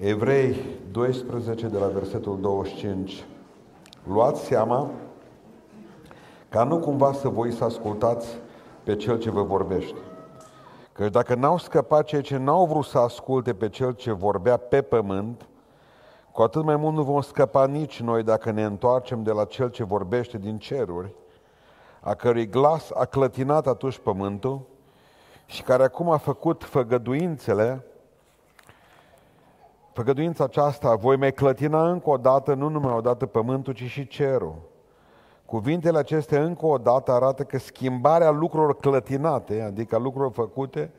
Evrei 12, de la versetul 25. Luați seama ca nu cumva să voi să ascultați pe cel ce vă vorbește. Că dacă n-au scăpat cei ce n-au vrut să asculte pe cel ce vorbea pe pământ, cu atât mai mult nu vom scăpa nici noi dacă ne întoarcem de la cel ce vorbește din ceruri, a cărui glas a clătinat atunci pământul și care acum a făcut făgăduințele Făgăduința aceasta, voi mai clătina încă o dată, nu numai o dată pământul, ci și cerul. Cuvintele acestea încă o dată arată că schimbarea lucrurilor clătinate, adică lucrurilor făcute,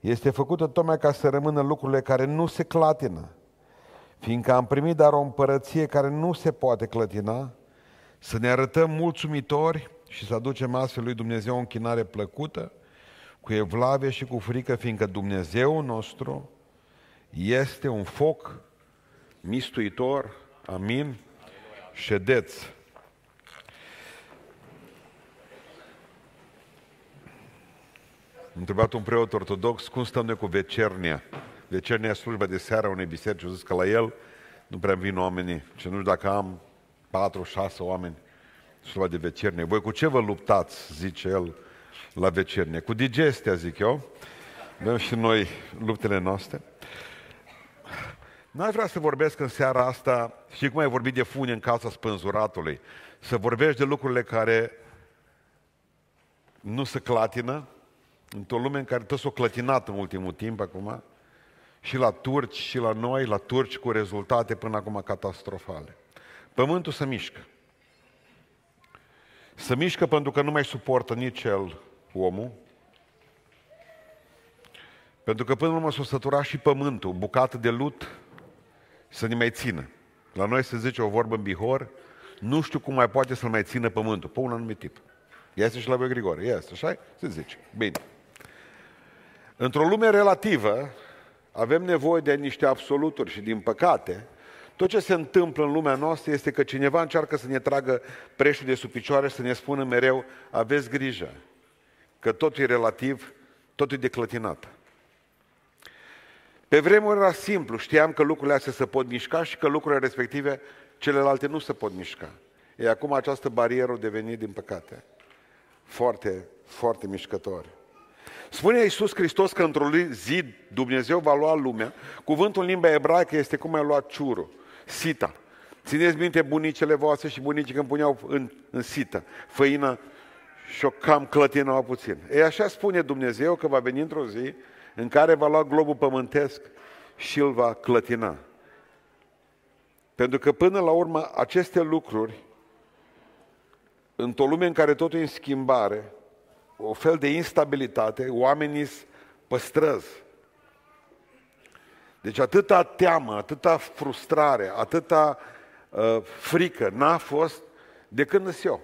este făcută tocmai ca să rămână lucrurile care nu se clatină. Fiindcă am primit dar o împărăție care nu se poate clătina, să ne arătăm mulțumitori și să aducem astfel lui Dumnezeu o închinare plăcută, cu evlavie și cu frică, fiindcă Dumnezeu nostru este un foc mistuitor, amin, ședeți. Am întrebat un preot ortodox cum stăm noi cu vecernia. Vecernia e slujba de seară a unei biserici. zis că la el nu prea vin oamenii. Și nu știu dacă am patru, șase oameni slujba de vecernie. Voi cu ce vă luptați, zice el, la vecernie? Cu digestia, zic eu. Avem și noi luptele noastre. N-aș vrea să vorbesc în seara asta, și cum ai vorbit de fune în casa spânzuratului, să vorbești de lucrurile care nu se clatină, într-o lume în care tot s-o clătinat în ultimul timp acum, și la turci, și la noi, la turci cu rezultate până acum catastrofale. Pământul se mișcă. Se mișcă pentru că nu mai suportă nici el omul, pentru că până la urmă s-o sătura și pământul, bucată de lut, să ne mai țină. La noi se zice o vorbă în Bihor, nu știu cum mai poate să mai țină pământul, pe un anumit tip. Este și la voi Grigore, este, așa Se zice. Bine. Într-o lume relativă, avem nevoie de niște absoluturi și, din păcate, tot ce se întâmplă în lumea noastră este că cineva încearcă să ne tragă preșul de sub picioare și să ne spună mereu, aveți grijă, că totul e relativ, totul e declătinat. Pe vremuri era simplu, știam că lucrurile astea se pot mișca și că lucrurile respective, celelalte nu se pot mișca. E acum această barieră a devenit, din păcate, foarte, foarte mișcătoare. Spune Iisus Hristos că într-o zi Dumnezeu va lua lumea. Cuvântul în limba ebraică este cum ai luat ciurul, sita. Țineți minte bunicele voastre și bunicii când puneau în, în sită făină și o cam clătinau puțin. E așa spune Dumnezeu că va veni într-o zi în care va lua globul pământesc și îl va clătina. Pentru că până la urmă aceste lucruri, într-o lume în care totul e în schimbare, o fel de instabilitate, oamenii păstrăzi. Deci atâta teamă, atâta frustrare, atâta uh, frică n-a fost de când eu.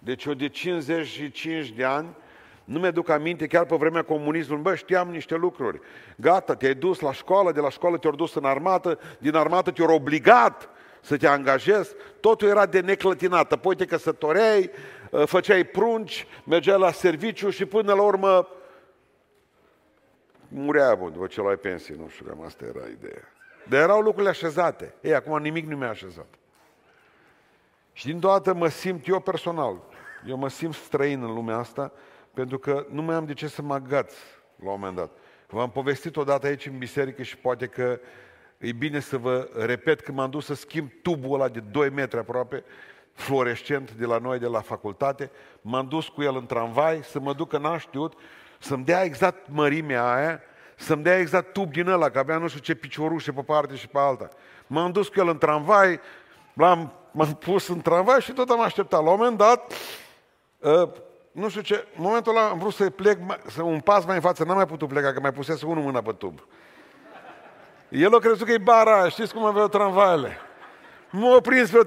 Deci eu de 55 de ani nu mi-aduc aminte, chiar pe vremea comunismului, bă, știam niște lucruri. Gata, te-ai dus la școală, de la școală te-au dus în armată, din armată te-au obligat să te angajezi, totul era de neclătinată. Apoi te căsătoreai, ă, făceai prunci, mergeai la serviciu și până la urmă murea bun, după ce luai pensie, nu știu, cam asta era ideea. Dar erau lucrurile așezate. Ei, acum nimic nu mi-a așezat. Și din toată mă simt eu personal, eu mă simt străin în lumea asta, pentru că nu mai am de ce să mă agaț la un moment dat. V-am povestit odată aici în biserică și poate că e bine să vă repet că m-am dus să schimb tubul ăla de 2 metri aproape, fluorescent de la noi, de la facultate, m-am dus cu el în tramvai să mă ducă, n-am știut, să-mi dea exact mărimea aia, să-mi dea exact tub din ăla, că avea nu știu ce piciorușe pe parte și pe alta. M-am dus cu el în tramvai, l-am m-am pus în tramvai și tot am așteptat. La un moment dat, ă, nu știu ce, în momentul ăla am vrut să plec, să un pas mai în față, n-am mai putut pleca, că mai pusese unul mâna pe tub. El a crezut că e bara știți cum aveau tramvaiele. M-au prins vreo 3-4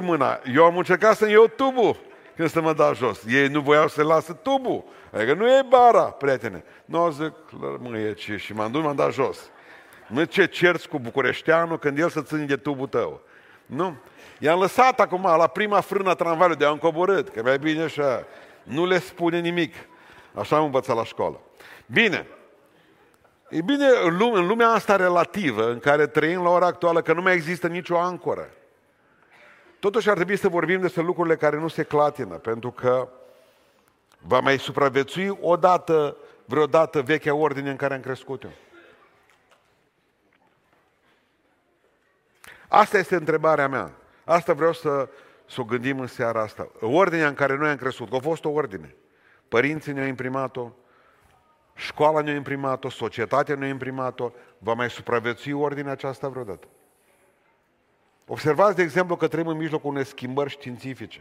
mâna. Eu am încercat să-mi iau tubul când să mă dau jos. Ei nu voiau să lasă tubul. Adică nu e bara, prietene. Nu zic, mă, e ce, și m-am dus, m-am dat jos. Nu ce cerți cu bucureșteanul când el să ține de tubul tău. Nu? I-am lăsat acum la prima frână a tramvaiului, de-am coborât, că mai bine așa. Nu le spune nimic. Așa am învățat la școală. Bine. E bine, în lumea, în lumea asta relativă, în care trăim la ora actuală, că nu mai există nicio ancoră, totuși ar trebui să vorbim despre lucrurile care nu se clatină, pentru că va mai supraviețui odată, vreodată, vechea ordine în care am crescut eu. Asta este întrebarea mea. Asta vreau să, să o gândim în seara asta. Ordinea în care noi am crescut, că a fost o ordine. Părinții ne-au imprimat-o, școala ne-a imprimat-o, societatea ne-a imprimat-o, va mai supraviețui ordinea aceasta vreodată. Observați, de exemplu, că trăim în mijlocul unei schimbări științifice.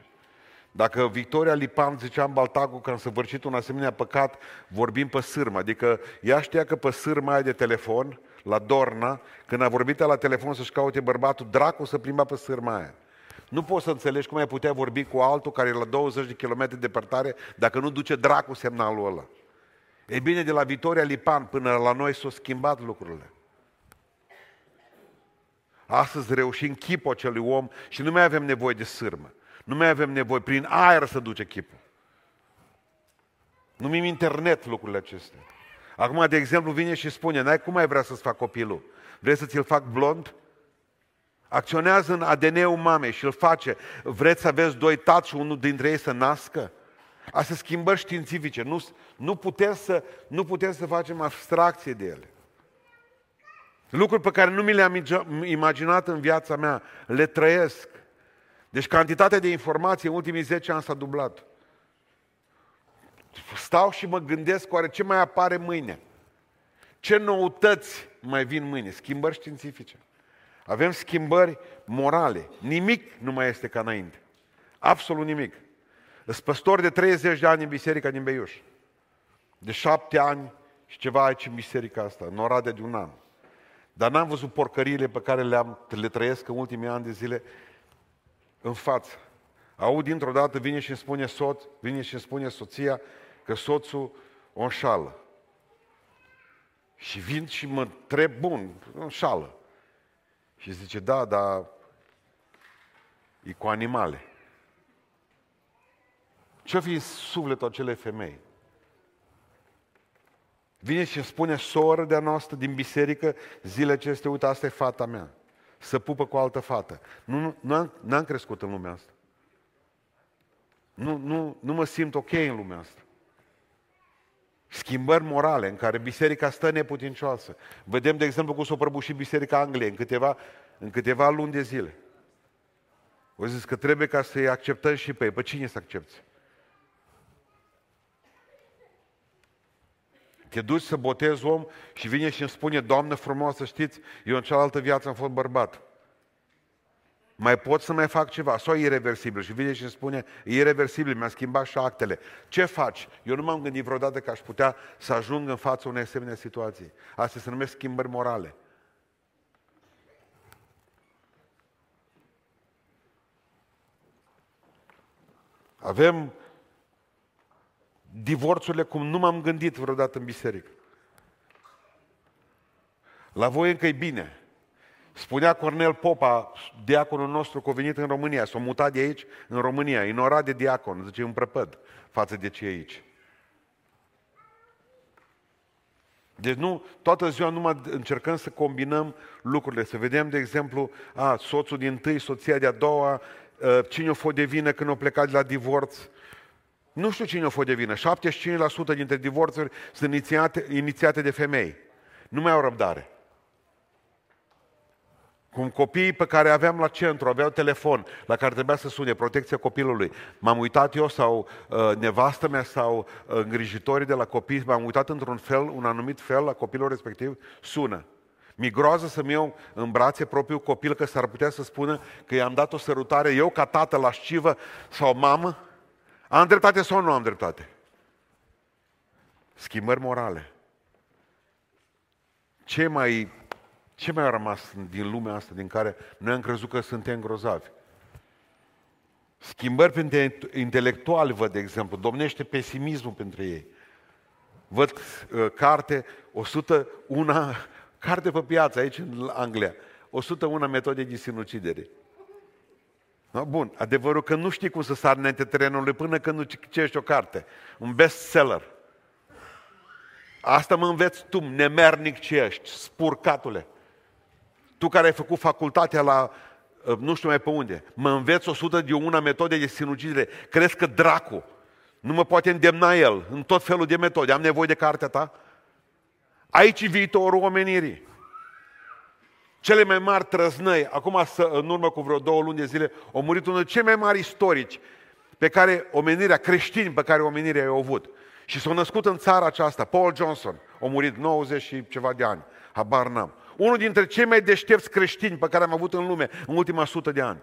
Dacă Victoria Lipan zicea în Baltagu că am săvârșit un asemenea păcat, vorbim pe sârmă. Adică ea știa că pe sârma aia de telefon, la Dorna, când a vorbit la telefon să-și caute bărbatul, dracu să plimba pe sârma aia. Nu poți să înțelegi cum ai putea vorbi cu altul care e la 20 de kilometri departare dacă nu duce dracu semnalul ăla. E bine, de la Vitoria Lipan până la noi s-au schimbat lucrurile. Astăzi reușim chipul acelui om și nu mai avem nevoie de sârmă. Nu mai avem nevoie, prin aer să duce chipul. Numim internet lucrurile acestea. Acum, de exemplu, vine și spune, n-ai cum mai vrea să-ți fac copilul? Vrei să ți-l fac blond? Acționează în ADN-ul mamei și îl face. Vreți să aveți doi tați și unul dintre ei să nască? Asta schimbări științifice. Nu, nu, putem să, nu putem să facem abstracție de ele. Lucruri pe care nu mi le-am imaginat în viața mea, le trăiesc. Deci cantitatea de informații în ultimii 10 ani s-a dublat. Stau și mă gândesc oare ce mai apare mâine. Ce noutăți mai vin mâine? Schimbări științifice. Avem schimbări morale. Nimic nu mai este ca înainte. Absolut nimic. Sunt păstor de 30 de ani în biserica din Beiuș. De șapte ani și ceva aici în biserica asta, în Oradea de un an. Dar n-am văzut porcăriile pe care le-am, le trăiesc în ultimii ani de zile în față. Aud dintr-o dată, vine și îmi spune soț, vine și îmi spune soția că soțul o înșală. Și vin și mă întreb, bun, o înșală. Și zice, da, dar e cu animale. Ce-o fi sufletul acelei femei? Vine și spune soră de-a noastră din biserică zile acestea, uite, asta e fata mea. Să pupă cu altă fată. Nu, nu am, n-am crescut în lumea asta. Nu, nu, nu mă simt ok în lumea asta. Schimbări morale în care biserica stă neputincioasă. Vedem, de exemplu, cum s-a prăbușit biserica Angliei în câteva, în câteva luni de zile. O zis că trebuie ca să-i acceptăm și pe ei. Pe cine să accepți? Te duci să botezi om și vine și îmi spune, Doamnă frumoasă, știți, eu în cealaltă viață am fost bărbat. Mai pot să mai fac ceva? Sau e irreversibil? Și vine și îmi spune, e irreversibil, mi-a schimbat și actele. Ce faci? Eu nu m-am gândit vreodată că aș putea să ajung în fața unei asemenea situații. Astea se numesc schimbări morale. Avem divorțurile cum nu m-am gândit vreodată în biserică. La voi încă e bine. Spunea Cornel Popa, diaconul nostru, că a venit în România, s-a mutat de aici în România, în ora de diacon, zice, un prăpăd față de ce e aici. Deci nu, toată ziua numai încercăm să combinăm lucrurile, să vedem, de exemplu, a, soțul din tâi, soția de-a doua, ă, cine o fost de vină când au plecat de la divorț, nu știu cine o fost de vină. 75% dintre divorțuri sunt inițiate, inițiate de femei. Nu mai au răbdare. Cum copiii pe care aveam la centru aveau telefon la care trebuia să sune protecția copilului. M-am uitat eu sau uh, nevastă mea sau uh, îngrijitorii de la copii, m-am uitat într-un fel, un anumit fel la copilul respectiv, sună. Mi groază să-mi iau în brațe propriul copil că s-ar putea să spună că i-am dat o sărutare eu ca tată la șcivă sau mamă am dreptate sau nu am dreptate? Schimbări morale. Ce mai, ce mai a rămas din lumea asta din care noi am crezut că suntem grozavi? Schimbări pentru intelectuali, văd, de exemplu, domnește pesimismul pentru ei. Văd uh, carte, 101, carte pe piață aici în Anglia, 101 metode de sinucidere. No, bun, adevărul că nu știi cum să sari înainte terenului până când nu citești o carte. Un bestseller. Asta mă înveți tu, nemernic ce ești, spurcatule. Tu care ai făcut facultatea la uh, nu știu mai pe unde, mă înveți 100 de una metode de sinucidere. Crezi că dracu nu mă poate îndemna el în tot felul de metode. Am nevoie de cartea ta? Aici e viitorul omenirii. Cele mai mari trăznăi, acum în urmă cu vreo două luni de zile, au murit unul dintre cei mai mari istorici pe care omenirea, creștini pe care omenirea i-a avut. Și s-a născut în țara aceasta, Paul Johnson, a murit 90 și ceva de ani, habar n-am. Unul dintre cei mai deștepți creștini pe care am avut în lume în ultima sută de ani.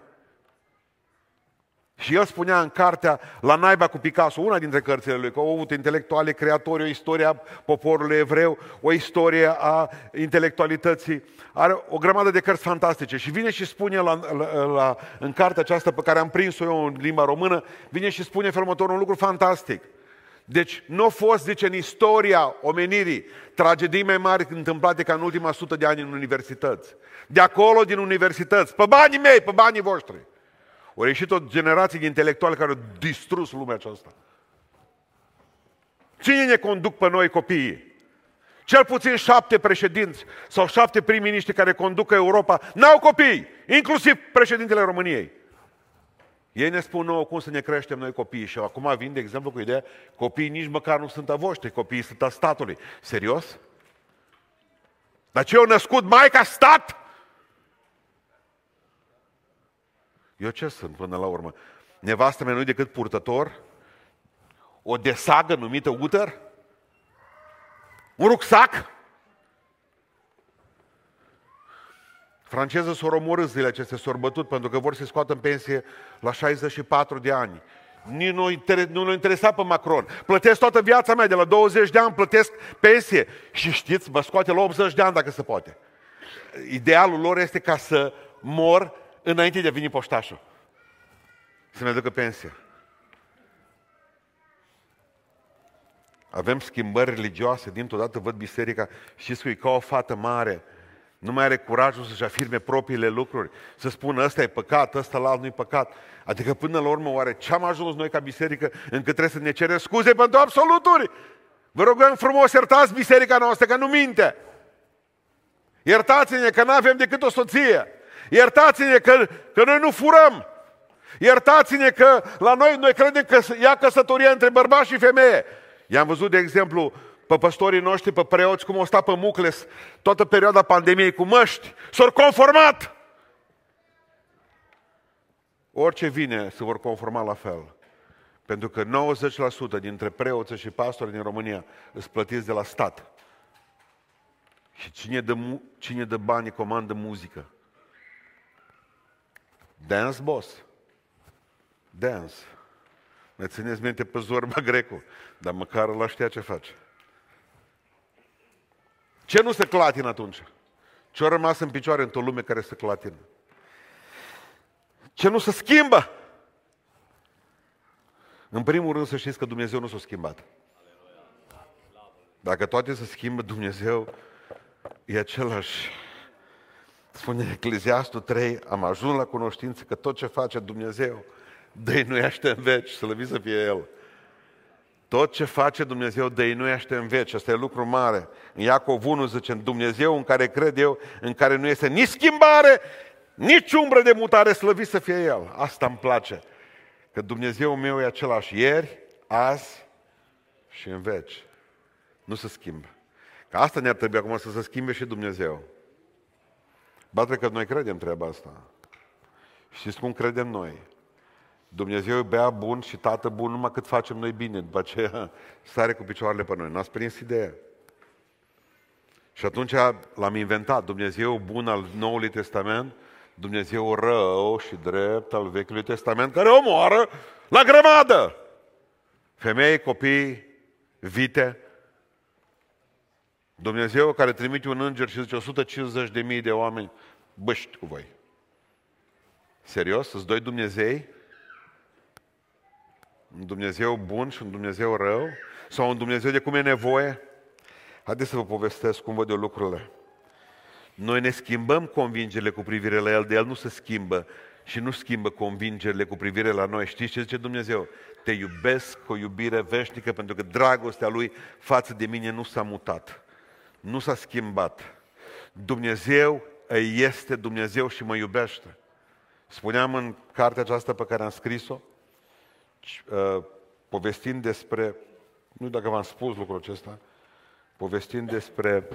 Și el spunea în cartea La naiba cu Picasso, una dintre cărțile lui, că au avut intelectuale, creatori, o istorie a poporului evreu, o istorie a intelectualității. Are o grămadă de cărți fantastice. Și vine și spune la, la, la, în cartea aceasta pe care am prins-o eu în limba română, vine și spune felul un lucru fantastic. Deci nu a fost, zice, în istoria omenirii tragedii mai mari întâmplate ca în ultima sută de ani în universități. De acolo, din universități, pe banii mei, pe banii voștri. O ieșit o generație de intelectuali care au distrus lumea aceasta. Cine ne conduc pe noi copiii? Cel puțin șapte președinți sau șapte prim-miniștri care conduc Europa n-au copii, inclusiv președintele României. Ei ne spun nouă cum să ne creștem noi copiii și acum vin, de exemplu, cu ideea copiii nici măcar nu sunt a voștri, copiii sunt a statului. Serios? Dar ce au născut Maica stat? Eu ce sunt până la urmă? Nevastă mea nu decât purtător? O desagă numită uter? Un rucsac? Franceză s-au omorât zilele acestea, s-au bătut pentru că vor să scoată în pensie la 64 de ani. Nici nu, inter- nu l-a interesat pe Macron. Plătesc toată viața mea, de la 20 de ani plătesc pensie. Și știți, mă scoate la 80 de ani dacă se poate. Idealul lor este ca să mor înainte de a veni poștașul. Să-mi aducă pensia. Avem schimbări religioase, dintr-o dată văd biserica, știți că e ca o fată mare, nu mai are curajul să-și afirme propriile lucruri, să spună ăsta e păcat, ăsta la alt nu e păcat. Adică până la urmă, oare ce am ajuns noi ca biserică încât trebuie să ne cerem scuze pentru absoluturi? Vă rugăm frumos, iertați biserica noastră că nu minte. Iertați-ne că nu avem decât o soție. Iertați-ne că, că noi nu furăm. Iertați-ne că la noi, noi credem că ia căsătoria între bărbați și femeie. I-am văzut, de exemplu, pe păstorii noștri, pe preoți, cum au stat pe mucles toată perioada pandemiei cu măști. S-au conformat! Orice vine se vor conforma la fel. Pentru că 90% dintre preoți și pastori din România sunt plătiți de la stat. Și cine dă, cine dă bani comandă muzică. Dance boss. Dance. Ne țineți minte pe Zorba Grecu, dar măcar la știa ce face. Ce nu se clatină atunci? Ce-a rămas în picioare într-o lume care se clatină? Ce nu se schimbă? În primul rând să știți că Dumnezeu nu s-a schimbat. Dacă toate se schimbă, Dumnezeu e același. Spune Ecleziastul 3, am ajuns la cunoștință că tot ce face Dumnezeu, dăinuiește în veci, să să fie El. Tot ce face Dumnezeu dăinuiește în veci. Asta e lucru mare. În Iacov 1 zice, în Dumnezeu în care cred eu, în care nu este nici schimbare, nici umbră de mutare, slăvit să fie El. Asta îmi place. Că Dumnezeu meu e același ieri, azi și în veci. Nu se schimbă. Că asta ne-ar trebui acum să se schimbe și Dumnezeu. Bate că noi credem treaba asta. Știți cum credem noi? Dumnezeu e bea bun și tată bun numai cât facem noi bine. După aceea sare cu picioarele pe noi. N-ați prins ideea. Și atunci l-am inventat. Dumnezeu bun al Noului Testament, Dumnezeu rău și drept al Vechiului Testament, care omoară la grămadă. Femei, copii, vite. Dumnezeu care trimite un înger și zice 150 de mii de oameni, băști cu voi. Serios? Îți doi Dumnezei? Un Dumnezeu bun și un Dumnezeu rău? Sau un Dumnezeu de cum e nevoie? Haideți să vă povestesc cum văd eu lucrurile. Noi ne schimbăm convingerile cu privire la El, de El nu se schimbă și nu schimbă convingerile cu privire la noi. Știți ce zice Dumnezeu? te iubesc cu o iubire veșnică pentru că dragostea Lui față de mine nu s-a mutat, nu s-a schimbat. Dumnezeu este Dumnezeu și mă iubește. Spuneam în cartea aceasta pe care am scris-o, uh, povestind despre, nu dacă v-am spus lucrul acesta, povestind despre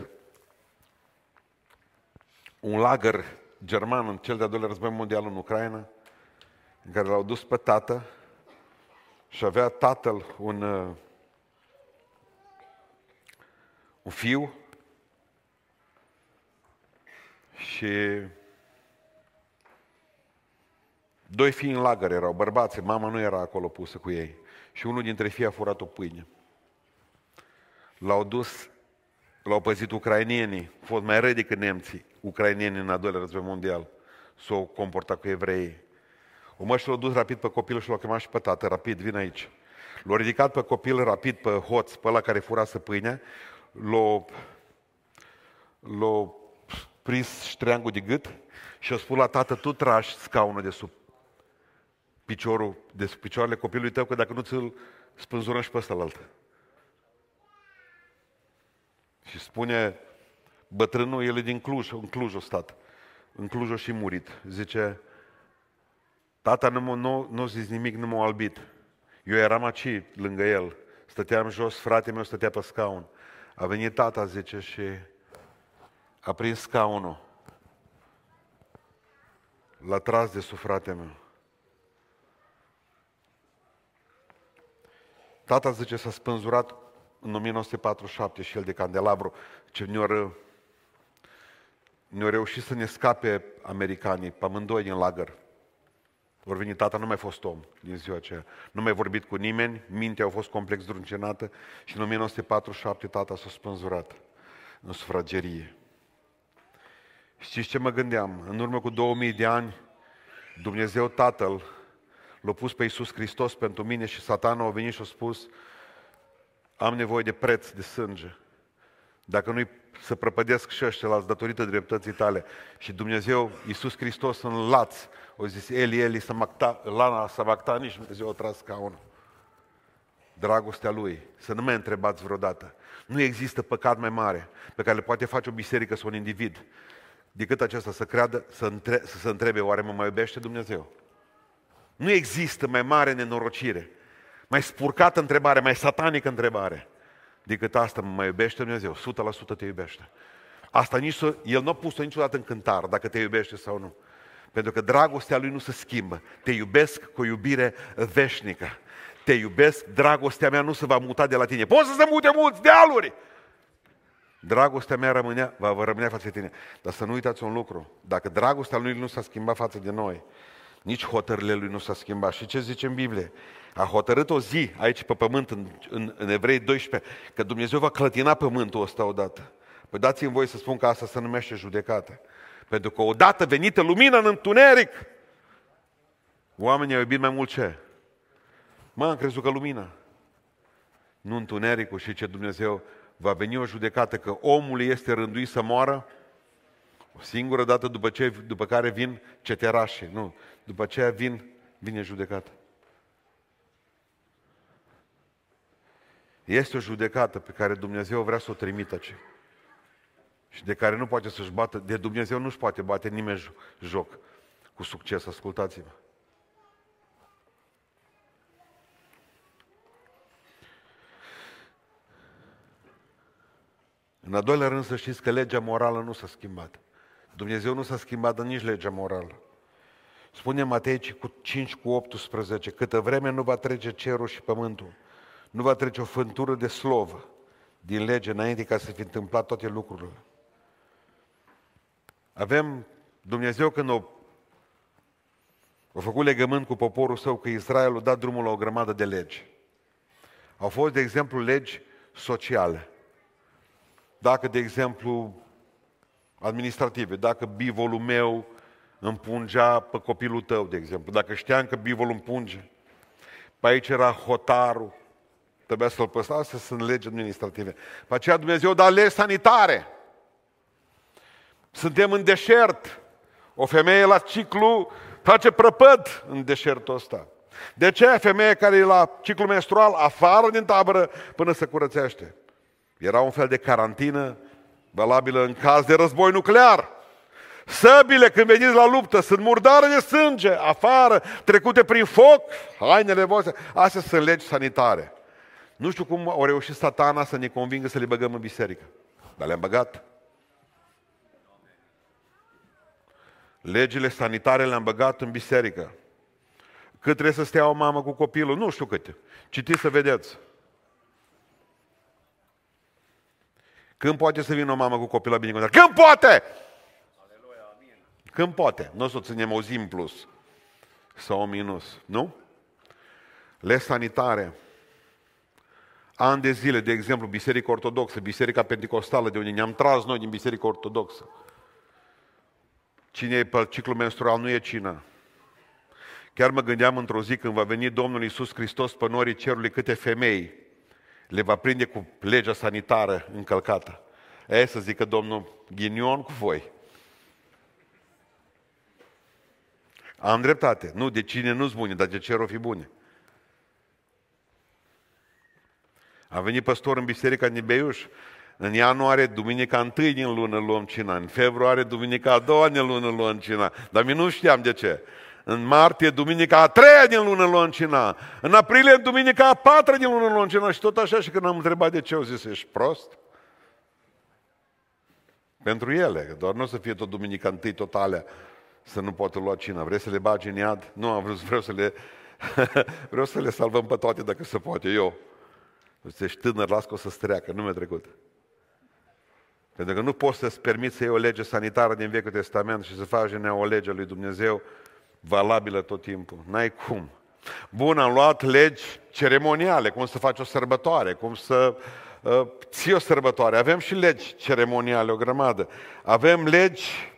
un lagăr german în cel de-al doilea război mondial în Ucraina, în care l-au dus pe tată și avea tatăl un, uh, un fiu și doi fii în lagăr erau, bărbați, mama nu era acolo pusă cu ei. Și unul dintre fii a furat o pâine. L-au dus, l-au păzit ucrainienii, au fost mai răi decât nemții, ucrainienii în al doilea război mondial. S-au comportat cu evreii. O măși l-a dus rapid pe copil și l-a chemat și pe tată, rapid, vin aici. L-a ridicat pe copil rapid pe hoț, pe ăla care furase pâinea, l-a, l-a prins ștreangul de gât și a spus la tată, tu tragi scaunul de sub piciorul, de sub picioarele copilului tău, că dacă nu ți-l spânzurăm și pe ăsta altă. Și spune bătrânul, el e din Cluj, în Cluj o stat. În Cluj o și murit. Zice, tata nu, nu, nu zis nimic, nu m-a albit. Eu eram aici, lângă el. Stăteam jos, fratele meu stătea pe scaun. A venit tata, zice, și a prins scaunul. L-a tras de sub frate meu. Tata zice s-a spânzurat în 1947 și el de candelabru, ce ne-au ne reușit să ne scape americanii, pe amândoi din lagăr. Vor veni tata, nu mai fost om din ziua aceea. Nu mai vorbit cu nimeni, mintea a fost complex druncenată și în 1947 tata s-a spânzurat în sufragerie. Știți ce mă gândeam? În urmă cu 2000 de ani, Dumnezeu Tatăl l-a pus pe Iisus Hristos pentru mine și satana a venit și a spus am nevoie de preț de sânge. Dacă nu-i să prăpădesc și ăștia datorită dreptății tale. Și Dumnezeu, Iisus Hristos în laț, o zis, Eli, Eli, Samacta, Lana Samactani și Dumnezeu a tras scaunul. Dragostea Lui, să nu mai întrebați vreodată. Nu există păcat mai mare pe care le poate face o biserică sau un individ decât acesta să creadă, să, între, să se întrebe, oare mă mai iubește Dumnezeu? Nu există mai mare nenorocire, mai spurcată întrebare, mai satanică întrebare decât asta, mă mai iubește Dumnezeu? 100% te iubește. Asta nici să, El nu a pus-o niciodată în cântar, dacă te iubește sau nu. Pentru că dragostea Lui nu se schimbă. Te iubesc cu o iubire veșnică. Te iubesc, dragostea mea nu se va muta de la tine. Poți să se mute mulți dealuri, Dragostea mea rămânea, va, va rămânea față de tine. Dar să nu uitați un lucru. Dacă dragostea lui nu s-a schimbat față de noi, nici hotările lui nu s-a schimbat. Și ce zice în Biblie? A hotărât o zi aici pe pământ, în, în, în Evrei 12, că Dumnezeu va clătina pământul ăsta odată. Păi dați-mi voi să spun că asta se numește judecată. Pentru că odată venită lumină în întuneric, oamenii au iubit mai mult ce? Mă, am crezut că lumina. Nu întunericul și ce Dumnezeu va veni o judecată că omul este rânduit să moară o singură dată după, ce, după care vin ceterașii. Nu, după aceea vin, vine judecată. Este o judecată pe care Dumnezeu vrea să o trimită ce. Și de care nu poate să-și bată, de Dumnezeu nu-și poate bate nimeni joc cu succes, ascultați-mă. În al doilea rând să știți că legea morală nu s-a schimbat. Dumnezeu nu s-a schimbat dar nici legea morală. Spune Matei 5 cu 18, câtă vreme nu va trece cerul și pământul, nu va trece o fântură de slovă din lege înainte ca să fi întâmplat toate lucrurile. Avem Dumnezeu când o, a făcut legământ cu poporul său că Israel a dat drumul la o grămadă de legi. Au fost, de exemplu, legi sociale. Dacă, de exemplu, administrative, dacă bivolul meu împungea pe copilul tău, de exemplu, dacă știam că bivolul împunge, pe aici era hotarul, trebuia să-l păstra, astea sunt legi administrative. Pe aceea Dumnezeu da legi sanitare. Suntem în deșert. O femeie la ciclu face prăpăd în deșertul ăsta. De ce femeia care e la ciclu menstrual afară din tabără până se curățește? Era un fel de carantină valabilă în caz de război nuclear. Săbile, când veniți la luptă, sunt murdare de sânge, afară, trecute prin foc, hainele voastre. Astea sunt legi sanitare. Nu știu cum au reușit satana să ne convingă să le băgăm în biserică. Dar le-am băgat. Legile sanitare le-am băgat în biserică. Cât trebuie să stea o mamă cu copilul? Nu știu câte. Citiți să vedeți. Când poate să vină o mamă cu copilul la binecuvântare? Când poate! Când poate. Nu o să o ținem o zi în plus. Sau o minus. Nu? Le sanitare. Ani de zile, de exemplu, Biserica Ortodoxă, Biserica Pentecostală, de unde ne-am tras noi din Biserica Ortodoxă. Cine e pe ciclu menstrual nu e cină. Chiar mă gândeam într-o zi când va veni Domnul Iisus Hristos pe norii cerului câte femei le va prinde cu legea sanitară încălcată. E să zică Domnul, ghinion cu voi. Am dreptate. Nu, de cine nu-s bune, dar de ce o fi bune. A venit păstor în biserica din Beiuș. În ianuarie, duminica întâi din lună luăm cina. În februarie, duminica a doua din lună luăm cina. Dar mi nu știam de ce. În martie, duminica a treia din lună luăm cina. În aprilie, duminica a patra din lună luăm cina. Și tot așa și când am întrebat de ce, au zis, ești prost? Pentru ele, doar nu o să fie tot duminica întâi totalea să nu poată lua cina. Vrei să le bagi în iad? Nu am vrut, vreau să le, vreau să le salvăm pe toate dacă se poate, eu. Ești tânăr, las că o să-ți treacă, nu mi-a trecut. Pentru că nu poți să-ți permiți să iei o lege sanitară din Vechiul Testament și să faci din ea o lege lui Dumnezeu valabilă tot timpul. N-ai cum. Bun, am luat legi ceremoniale, cum să faci o sărbătoare, cum să uh, ții o sărbătoare. Avem și legi ceremoniale, o grămadă. Avem legi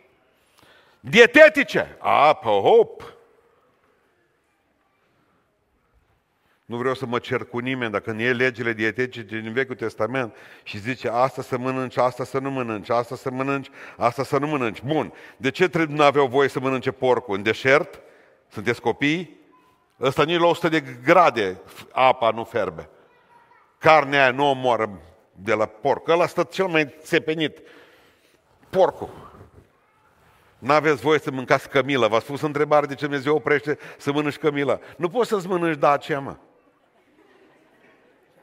dietetice. A, pe hop! Nu vreau să mă cer cu nimeni, dacă nu e legile dietetice din Vechiul Testament și zice asta să mănânci, asta să nu mănânci, asta să mănânci, asta să nu mănânci. Bun, de ce trebuie nu aveau voie să mănânce porcul? În deșert? Sunteți copii? Ăsta nici la 100 de grade apa nu ferbe. Carnea aia nu o moară de la porc. Ăla stă cel mai țepenit. Porcul. N-aveți voie să mâncați cămilă. V-ați spus întrebare de ce Dumnezeu oprește să mănânci cămilă. Nu poți să-ți mănânci Dacia, mă.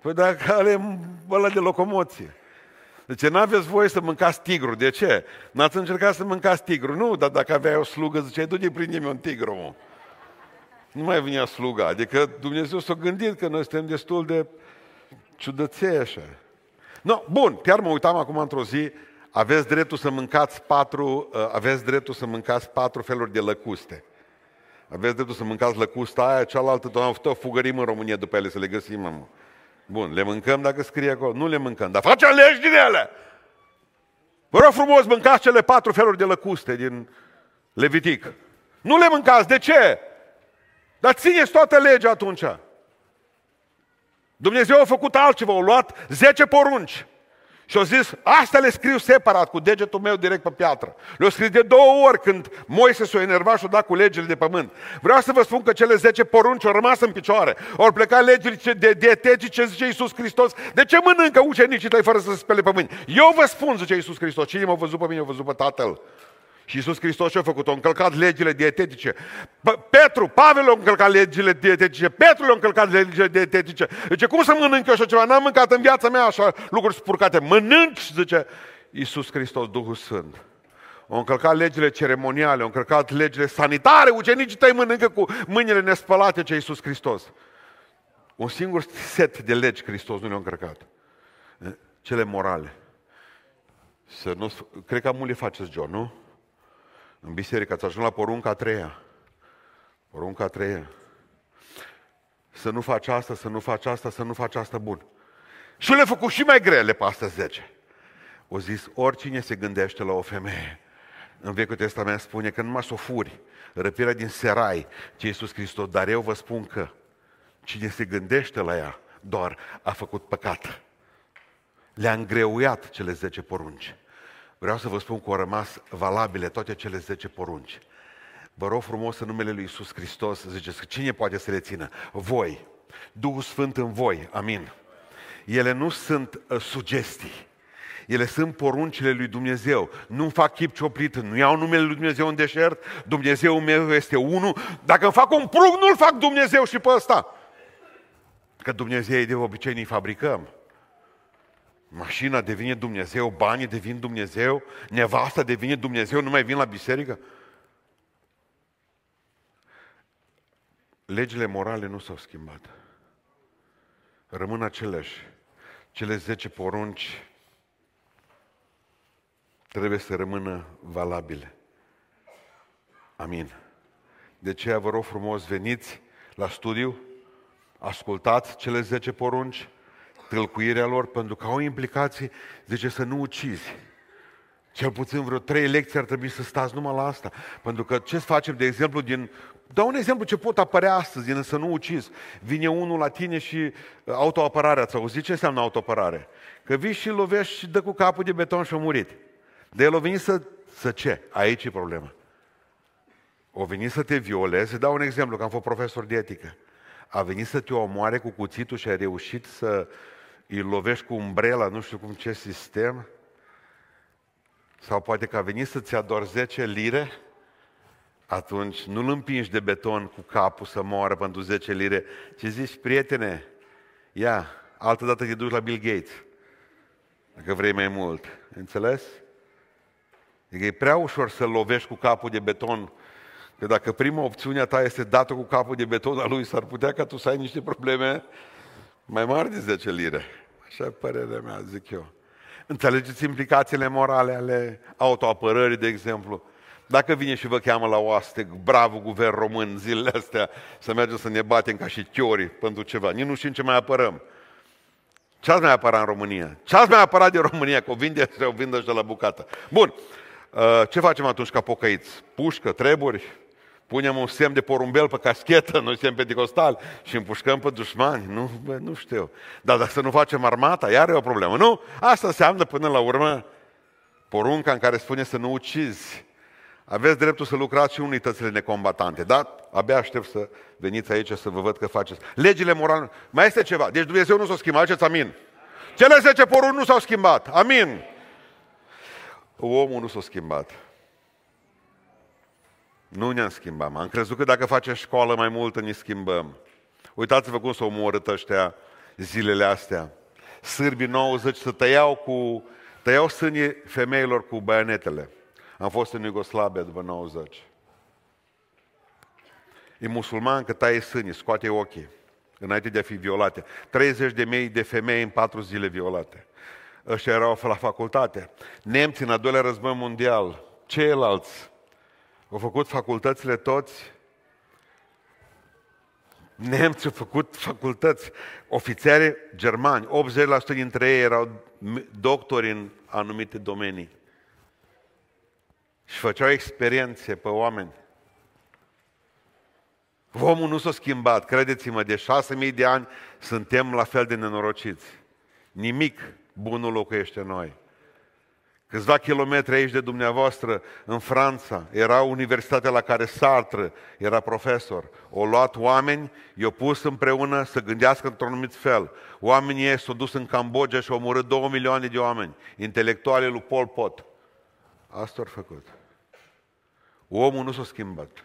Păi dacă ale ăla de locomoție. Deci n-aveți voie să mâncați tigru. De ce? N-ați încercat să mâncați tigru. Nu, dar dacă aveai o slugă, ziceai, du-te, prinde un tigru, mă. Nu mai venea sluga. Adică Dumnezeu s-a gândit că noi suntem destul de ciudăței așa. No, bun, chiar mă uitam acum într-o zi, aveți dreptul să mâncați patru, uh, aveți dreptul să mâncați patru feluri de lăcuste. Aveți dreptul să mâncați lăcusta aia, cealaltă, tot fugărim în România după ele să le găsim, mă. Bun, le mâncăm dacă scrie acolo. Nu le mâncăm, dar facem legi din ele. Vă rog frumos, mâncați cele patru feluri de lăcuste din Levitic. Nu le mâncați, de ce? Dar țineți toată legea atunci. Dumnezeu a făcut altceva, a luat 10 porunci. Și au zis, asta le scriu separat, cu degetul meu direct pe piatră. Le-au scris de două ori când Moise s-a enervat și a dat cu legile de pământ. Vreau să vă spun că cele zece porunci au rămas în picioare. Au plecat legile de dietetice, zice Iisus Hristos. De ce mănâncă ucenicii tăi fără să se spele pe mâini? Eu vă spun, zice Iisus Hristos, cine m-a văzut pe mine, a văzut pe Tatăl. Și Iisus Hristos ce-a făcut? A încălcat legile dietetice. Petru, Pavel a încălcat legile dietetice. Petru a încălcat legile dietetice. Zice, cum să mănânc eu așa ceva? N-am mâncat în viața mea așa lucruri spurcate. Mănânci, zice Iisus Hristos, Duhul Sfânt. Au încălcat legile ceremoniale, au încălcat legile sanitare. Ucenicii tăi mănâncă cu mâinile nespălate, ce Iisus Hristos. Un singur set de legi Hristos nu le-a încărcat. Cele morale. Să nu, cred că am le faceți, John, nu? În biserică, ați ajuns la porunca a treia. Porunca a treia. Să nu faci asta, să nu faci asta, să nu faci asta bun. Și le-a făcut și mai grele pe astea 10. O zis, oricine se gândește la o femeie, în Vechiul Testament spune că numai s-o furi, răpirea din serai, ce Iisus Hristos, dar eu vă spun că cine se gândește la ea, doar a făcut păcat. Le-a îngreuiat cele 10 porunci. Vreau să vă spun că au rămas valabile toate cele 10 porunci. Vă rog frumos în numele Lui Iisus Hristos, ziceți, cine poate să le țină? Voi. Duhul Sfânt în voi. Amin. Ele nu sunt uh, sugestii. Ele sunt poruncile lui Dumnezeu. Nu fac chip cioplit, nu iau numele lui Dumnezeu în deșert. Dumnezeu meu este unul. Dacă îmi fac un prug, nu-l fac Dumnezeu și pe ăsta. Că Dumnezeu de obicei ne fabricăm. Mașina devine Dumnezeu, banii devin Dumnezeu, nevasta devine Dumnezeu, nu mai vin la biserică. Legile morale nu s-au schimbat. Rămân aceleași. Cele 10 porunci trebuie să rămână valabile. Amin. De aceea vă rog frumos, veniți la studiu, ascultați cele 10 porunci, tâlcuirea lor, pentru că au implicații, zice, să nu ucizi. Cel puțin vreo trei lecții ar trebui să stați numai la asta. Pentru că ce facem, de exemplu, din... Dau un exemplu ce pot apărea astăzi, din să nu ucizi. Vine unul la tine și uh, autoapărare, ați auzit ce înseamnă autoapărare? Că vii și lovești și dă cu capul de beton și a murit. De el a venit să, să ce? Aici e problema. O venit să te violeze, dau un exemplu, că am fost profesor de etică. A venit să te omoare cu cuțitul și ai reușit să îi lovești cu umbrela, nu știu cum ce sistem, sau poate că a venit să-ți ador 10 lire, atunci nu-l împingi de beton cu capul să moară pentru 10 lire, ci zici, prietene, ia, altă dată te duci la Bill Gates, dacă vrei mai mult. Înțeles? Adică e prea ușor să lovești cu capul de beton, că dacă prima opțiune a ta este dată cu capul de beton al lui, s-ar putea ca tu să ai niște probleme mai mari de 10 lire. Așa e părerea mea, zic eu. Înțelegeți implicațiile morale ale autoapărării, de exemplu? Dacă vine și vă cheamă la oaste, bravo guvern român, zilele astea, să mergem să ne batem ca și chiori pentru ceva. Nici nu știm ce mai apărăm. Ce ați mai apărat în România? Ce ați mai apărat din România? Că o vinde și o vindă și de la bucată. Bun. Uh, ce facem atunci ca pocăiți? Pușcă, treburi? Punem un semn de porumbel pe caschetă, noi suntem pentecostali și împușcăm pe dușmani. Nu, bă, nu știu. Dar dacă să nu facem armata, iar e o problemă. Nu? Asta înseamnă până la urmă porunca în care spune să nu ucizi. Aveți dreptul să lucrați și unitățile necombatante, da? Abia aștept să veniți aici să vă văd că faceți. Legile morale. Mai este ceva. Deci Dumnezeu nu s-a schimbat. Ziceți amin. Cele 10 porunci nu s-au schimbat. Amin. Omul nu s-a schimbat. Nu ne-am schimbat. Am crezut că dacă facem școală mai multă, ne schimbăm. Uitați-vă cum s-au omorât ăștia zilele astea. Sârbii 90 să tăiau cu tăiau sânii femeilor cu baionetele. Am fost în Iugoslavia după 90. E musulman că taie sânii, scoate ochii, înainte de a fi violate. 30 de mii de femei în patru zile violate. Ăștia erau la facultate. Nemții în al doilea război mondial, ceilalți au făcut facultățile toți. Nemții au făcut facultăți. Ofițeri germani, 80% dintre ei erau doctori în anumite domenii. Și făceau experiențe pe oameni. Omul nu s-a schimbat, credeți-mă, de șase mii de ani suntem la fel de nenorociți. Nimic bun nu locuiește noi. Câțiva kilometri aici de dumneavoastră, în Franța, era universitatea la care Sartre era profesor. O luat oameni, i-au pus împreună să gândească într-un anumit fel. Oamenii ei s-au dus în Cambodgia și au omorât două milioane de oameni, intelectuale lui Pol Pot. Asta au făcut. Omul nu s-a schimbat.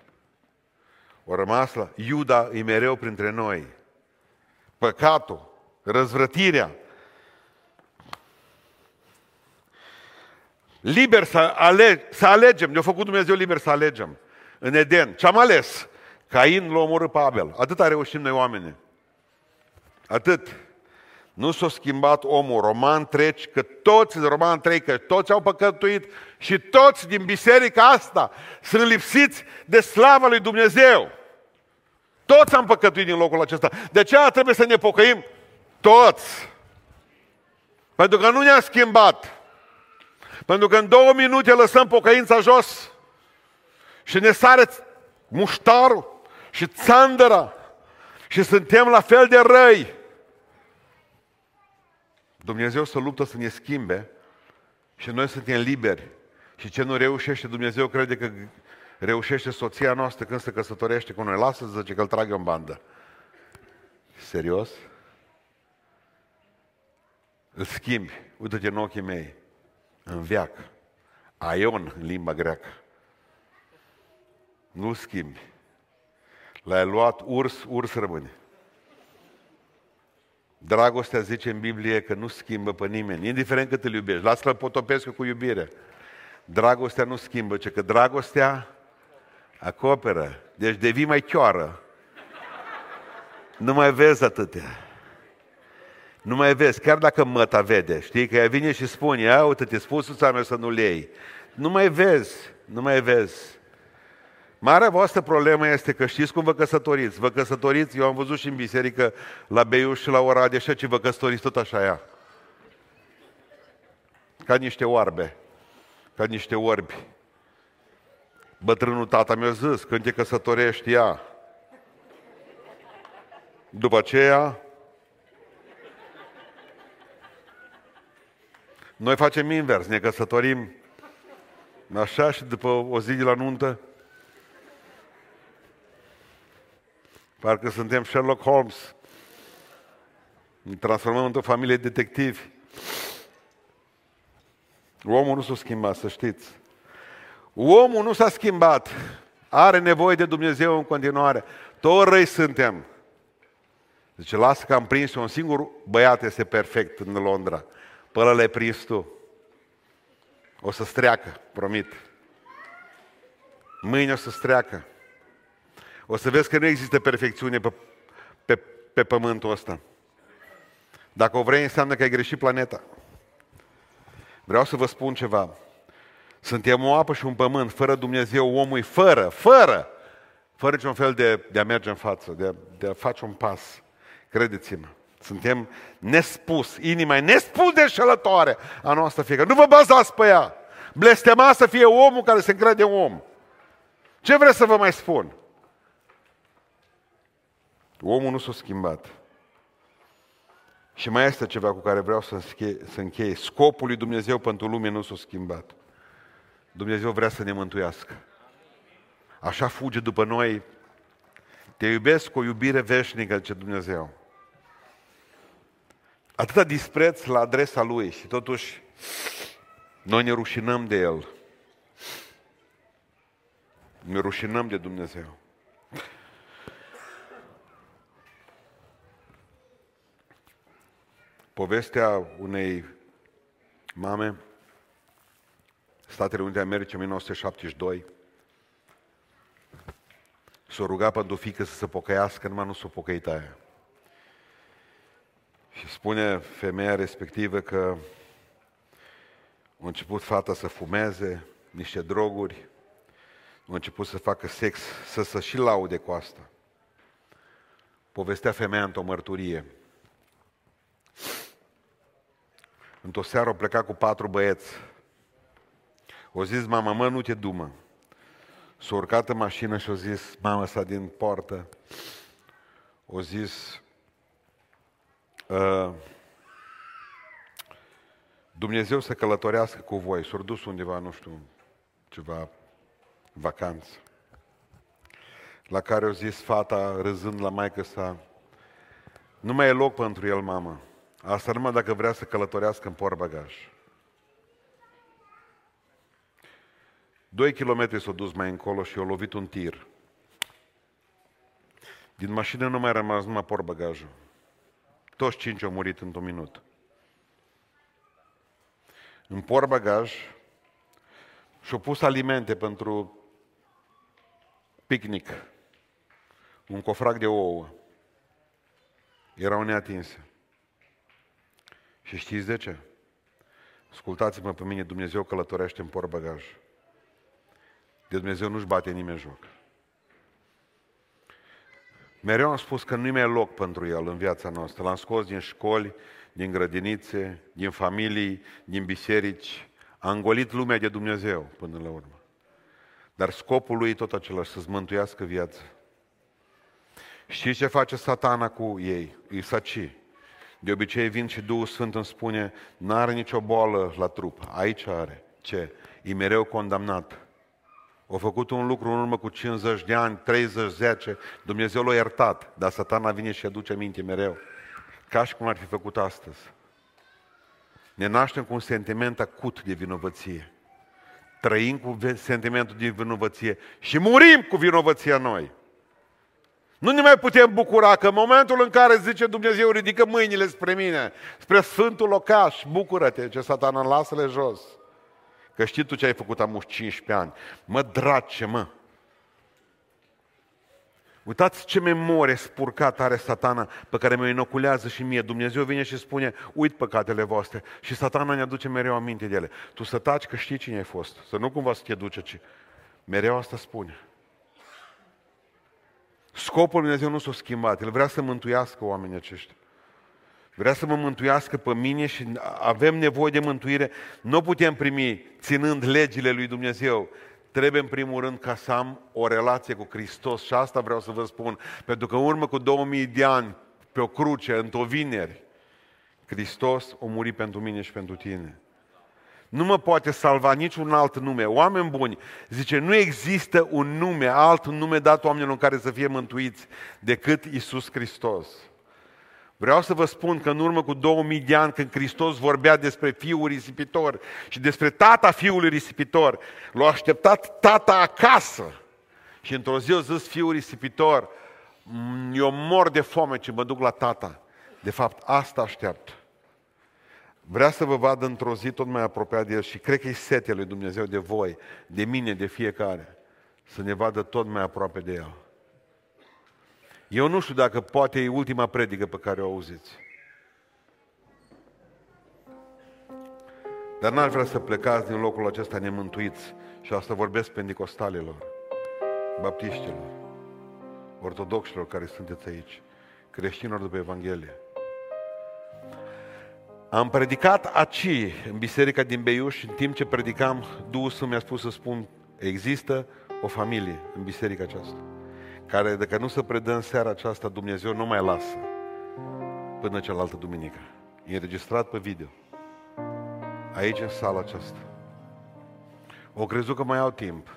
O rămas la Iuda e mereu printre noi. Păcatul, răzvrătirea, liber să, ale- să alegem. Ne-a făcut Dumnezeu liber să alegem. În Eden. Ce am ales? Cain l-a omorât pe Abel. Atât a reușit noi oameni. Atât. Nu s-a schimbat omul. Roman treci că toți, roman 3, că toți au păcătuit și toți din biserica asta sunt lipsiți de slava lui Dumnezeu. Toți am păcătuit din locul acesta. De aceea trebuie să ne pocăim toți. Pentru că nu ne-am schimbat. Pentru că în două minute lăsăm pocăința jos și ne sare muștarul și țandăra și suntem la fel de răi. Dumnezeu să luptă să ne schimbe și noi suntem liberi. Și ce nu reușește Dumnezeu crede că reușește soția noastră când se căsătorește cu noi. Lasă, zice că îl trag eu în bandă. Serios? Îl schimbi. Uite-te în ochii mei. În viac. Aion în limba greacă. Nu schimbi. L-ai luat urs, urs rămâne. Dragostea zice în Biblie că nu schimbă pe nimeni, indiferent cât îl iubești. Lasă-l potopesc cu iubire. Dragostea nu schimbă, ce că dragostea acoperă. Deci devii mai chioară. Nu mai vezi atâtea. Nu mai vezi, chiar dacă măta vede, știi, că ea vine și spune, ia uite, te spus suța mea să nu lei. Nu mai vezi, nu mai vezi. Marea voastră problemă este că știți cum vă căsătoriți. Vă căsătoriți, eu am văzut și în biserică, la Beiuș și la Oradea, așa ce vă căsătoriți tot așa ea. Ca niște oarbe, ca niște orbi. Bătrânul tata mi-a zis, când te căsătorești, ea. După aceea, noi facem invers, ne căsătorim așa și după o zi de la nuntă, Parcă suntem Sherlock Holmes. Ne transformăm într-o familie detectivi. Omul nu s-a schimbat, să știți. Omul nu s-a schimbat. Are nevoie de Dumnezeu în continuare. Toți răi suntem. Zice, lasă că am prins un singur băiat este perfect în Londra. Până le prins tu. O să streacă, promit. Mâine o să streacă. O să vezi că nu există perfecțiune pe, pe, pe pământul ăsta. Dacă o vrei, înseamnă că ai greșit planeta. Vreau să vă spun ceva. Suntem o apă și un pământ, fără Dumnezeu, omul fără, fără, fără niciun fel de, de a merge în față, de a, de a face un pas. Credeți-mă. Suntem nespus, inima e nespus de înșelătoare a noastră fiecare. Nu vă bazați pe ea. Blestema să fie omul care se încrede om. Ce vreți să vă mai spun? Omul nu s-a schimbat. Și mai este ceva cu care vreau să închei. Să închei. Scopul lui Dumnezeu pentru lume nu s-a schimbat. Dumnezeu vrea să ne mântuiască. Așa fuge după noi. Te iubesc cu o iubire veșnică, ce Dumnezeu. Atâta dispreț la adresa Lui și totuși noi ne rușinăm de El. Ne rușinăm de Dumnezeu. povestea unei mame, Statele Unite Americii, 1972, s-a rugat pentru fică să se pocăiască, numai nu s-a pocăit aia. Și spune femeia respectivă că a început fata să fumeze niște droguri, a început să facă sex, să se și laude cu asta. Povestea femeia într-o mărturie. Într-o seară au plecat cu patru băieți. O zis, mama, mă, nu te dumă. S-a urcat în mașină și a zis, mama sa din poartă, o zis, uh, Dumnezeu să călătorească cu voi. S-a dus undeva, nu știu, ceva vacanță. La care o zis fata, râzând la maică sa, nu mai e loc pentru el, mamă. Asta numai dacă vrea să călătorească în portbagaj. Doi kilometri s-au dus mai încolo și au lovit un tir. Din mașină nu mai a rămas numai portbagajul. Toți cinci au murit într-un minut. În portbagaj și-au pus alimente pentru picnic. Un cofrac de ouă. Erau neatinse. Și știți de ce? Ascultați-mă pe mine, Dumnezeu călătorește în portbagaj. De Dumnezeu nu-și bate nimeni joc. Mereu am spus că nu mai e loc pentru El în viața noastră. L-am scos din școli, din grădinițe, din familii, din biserici. A îngolit lumea de Dumnezeu până la urmă. Dar scopul lui e tot același, să-ți mântuiască viața. Știți ce face satana cu ei? Îi saci. De obicei vin și Duhul Sfânt îmi spune, n-are nicio boală la trup. Aici are. Ce? E mereu condamnat. Au făcut un lucru în urmă cu 50 de ani, 30, 10, Dumnezeu l-a iertat, dar satana vine și aduce minte mereu. Ca și cum ar fi făcut astăzi. Ne naștem cu un sentiment acut de vinovăție. Trăim cu sentimentul de vinovăție și murim cu vinovăția noi. Nu ne mai putem bucura că în momentul în care zice Dumnezeu, ridică mâinile spre mine, spre Sfântul Locaș, bucură-te, ce satana, lasă-le jos. Că știi tu ce ai făcut amuș 15 ani. Mă, drace, mă! Uitați ce memorie spurcat are satana pe care mă inoculează și mie. Dumnezeu vine și spune, uit păcatele voastre. Și satana ne aduce mereu aminte de ele. Tu să taci că știi cine ai fost. Să nu cumva să te duce, ci mereu asta spune. Scopul Lui Dumnezeu nu s-a schimbat. El vrea să mântuiască oamenii aceștia. Vrea să mă mântuiască pe mine și avem nevoie de mântuire. Nu putem primi ținând legile lui Dumnezeu. Trebuie în primul rând ca să am o relație cu Hristos și asta vreau să vă spun. Pentru că în urmă cu 2000 de ani, pe o cruce, într-o vineri, Hristos a murit pentru mine și pentru tine. Nu mă poate salva niciun alt nume. Oameni buni, zice, nu există un nume, alt nume dat oamenilor în care să fie mântuiți decât Isus Hristos. Vreau să vă spun că în urmă cu 2000 de ani, când Hristos vorbea despre Fiul risipitor și despre tata Fiului risipitor, l-a așteptat tata acasă. Și într-o zi a zis Fiul risipitor, eu mor de foame ce mă duc la tata. De fapt, asta aștept. Vrea să vă vadă într-o zi tot mai apropiat de El și cred că e setea lui Dumnezeu de voi, de mine, de fiecare, să ne vadă tot mai aproape de El. Eu nu știu dacă poate e ultima predică pe care o auziți. Dar n-ar vrea să plecați din locul acesta nemântuiți. Și asta vorbesc pentecostalilor, baptiștilor, ortodoxilor care sunteți aici, creștinilor după Evanghelie. Am predicat aici, în biserica din Beiuș, în timp ce predicam, Duhul mi-a spus să spun, există o familie în biserica aceasta care dacă nu se predă în seara aceasta, Dumnezeu nu mai lasă până cealaltă duminică. E înregistrat pe video. Aici, în sala aceasta. O crezut că mai au timp.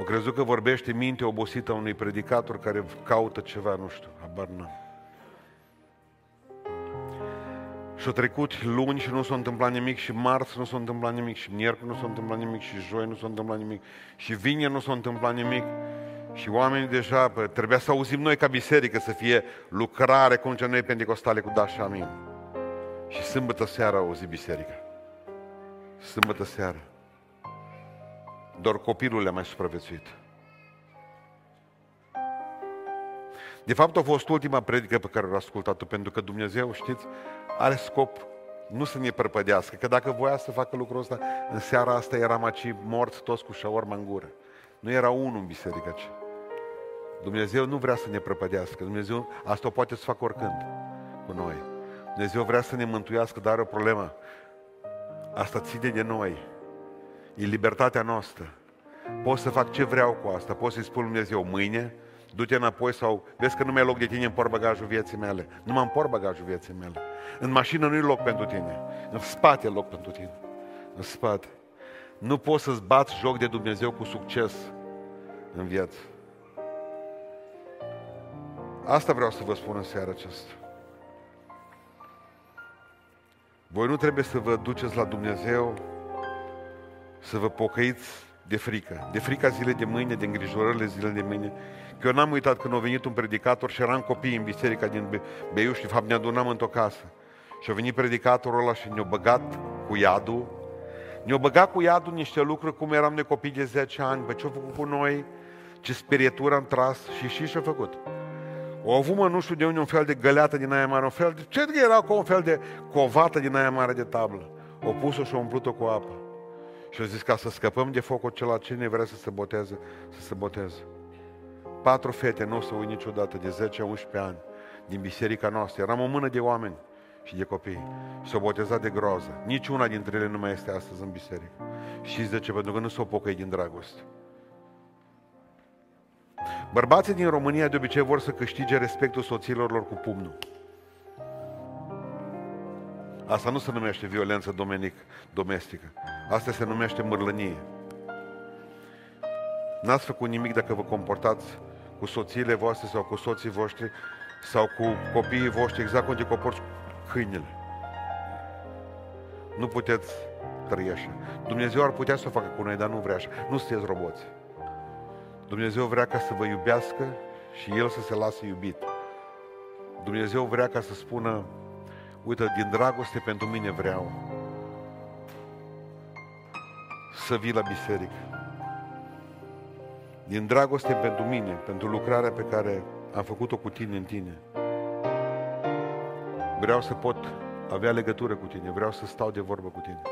O crezut că vorbește minte obosită unui predicator care caută ceva, nu știu, habar n-am. Și-a trecut luni și nu s-a întâmplat nimic și marți nu s-a întâmplat nimic și miercuri nu s-a întâmplat nimic și joi nu s-a întâmplat nimic și vineri nu s-a întâmplat nimic și oamenii deja, bă, trebuia să auzim noi ca biserică să fie lucrare cum ce noi pentecostale cu daș și amin. Și sâmbătă seara auzi biserica. Sâmbătă seara. Doar copilul le-a mai supraviețuit. De fapt, a fost ultima predică pe care o ascultat-o, pentru că Dumnezeu, știți, are scop nu să ne prăpădească, că dacă voia să facă lucrul ăsta, în seara asta eram aici morți toți cu șaorma în gură. Nu era unul în biserică aceea. Dumnezeu nu vrea să ne prăpădească. Dumnezeu asta o poate să facă oricând cu noi. Dumnezeu vrea să ne mântuiască, dar are o problemă. Asta ține de noi. E libertatea noastră. Pot să fac ce vreau cu asta. Pot să-i spun Dumnezeu mâine, du-te înapoi sau vezi că nu mai e loc de tine în portbagajul vieții mele. Nu mă în bagajul vieții mele. În mașină nu e loc pentru tine. În spate e loc pentru tine. În spate. Nu poți să-ți bați joc de Dumnezeu cu succes în viață. Asta vreau să vă spun în seara aceasta. Voi nu trebuie să vă duceți la Dumnezeu să vă pocăiți de frică. De frica zilei de mâine, de îngrijorările zilei de mâine. Că eu n-am uitat când a venit un predicator și eram copii în biserica din Beiuș și de fapt ne adunam într-o casă. Și a venit predicatorul ăla și ne-a băgat cu iadul. Ne-a băgat cu iadul niște lucruri cum eram de copii de 10 ani. Bă, ce-a făcut cu noi? Ce spirietură am tras și și ce-a făcut? O avut, mă, nu știu de unde, un fel de găleată din aia mare, un fel de... Ce era cu un fel de covată din aia mare de tablă? O pus-o și o umplut-o cu apă. Și a zis, ca să scăpăm de focul acela, cine vrea să se boteze, să se boteze. Patru fete, nu o să uit niciodată, de 10-11 ani, din biserica noastră. Eram o mână de oameni și de copii. Și s-au botezat de groază. Nici una dintre ele nu mai este astăzi în biserică. Și de ce? Pentru că nu s-au pocăit din dragoste. Bărbații din România de obicei vor să câștige respectul soților lor cu pumnul. Asta nu se numește violență domenic, domestică. Asta se numește mărlănie. N-ați făcut nimic dacă vă comportați cu soțiile voastre sau cu soții voștri sau cu copiii voștri exact cum te comporți câinele. Nu puteți trăi așa. Dumnezeu ar putea să o facă cu noi, dar nu vrea așa. Nu sunteți roboți. Dumnezeu vrea ca să vă iubească și El să se lase iubit. Dumnezeu vrea ca să spună, uite, din dragoste pentru mine vreau să vii la biserică. Din dragoste pentru mine, pentru lucrarea pe care am făcut-o cu tine în tine. Vreau să pot avea legătură cu tine, vreau să stau de vorbă cu tine.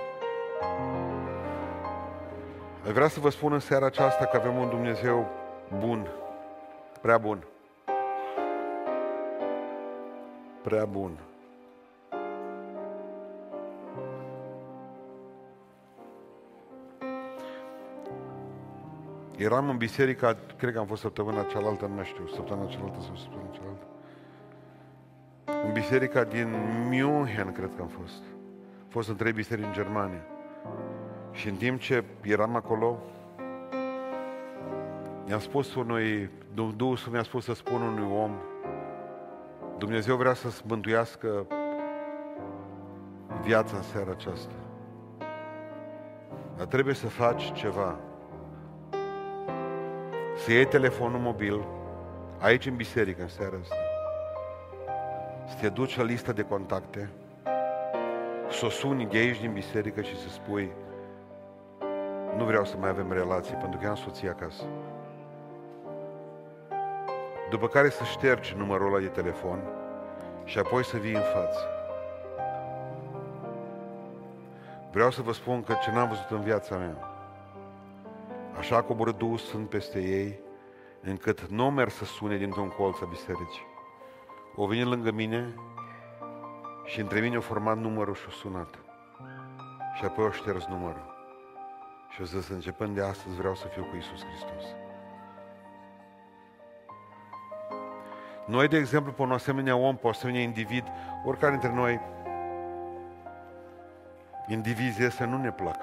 Vreau să vă spun în seara aceasta că avem un Dumnezeu bun, prea bun. Prea bun. Eram în biserica, cred că am fost săptămâna cealaltă, nu mai știu, săptămâna cealaltă sau săptămâna cealaltă. În biserica din München, cred că am fost. Am fost în trei biserici în Germania. Și în timp ce eram acolo, i-am spus unui, Duhul mi-a spus să spun unui om, Dumnezeu vrea să-ți mântuiască viața în seara aceasta. Dar trebuie să faci ceva. Să iei telefonul mobil, aici în biserică, în seara asta. Să te duci la lista de contacte, să o suni de aici din biserică și să spui nu vreau să mai avem relații pentru că am soția acasă. După care să ștergi numărul ăla de telefon și apoi să vii în față. Vreau să vă spun că ce n-am văzut în viața mea, așa a coborât Duhul Sfânt peste ei, încât nu merg să sune dintr-un colț a bisericii. O venit lângă mine și între mine au format numărul și o sunat. Și apoi au șters numărul. Și o zis, începând de astăzi vreau să fiu cu Isus Hristos. Noi, de exemplu, pe un asemenea om, pe un asemenea individ, oricare dintre noi, indivizii să nu ne plac.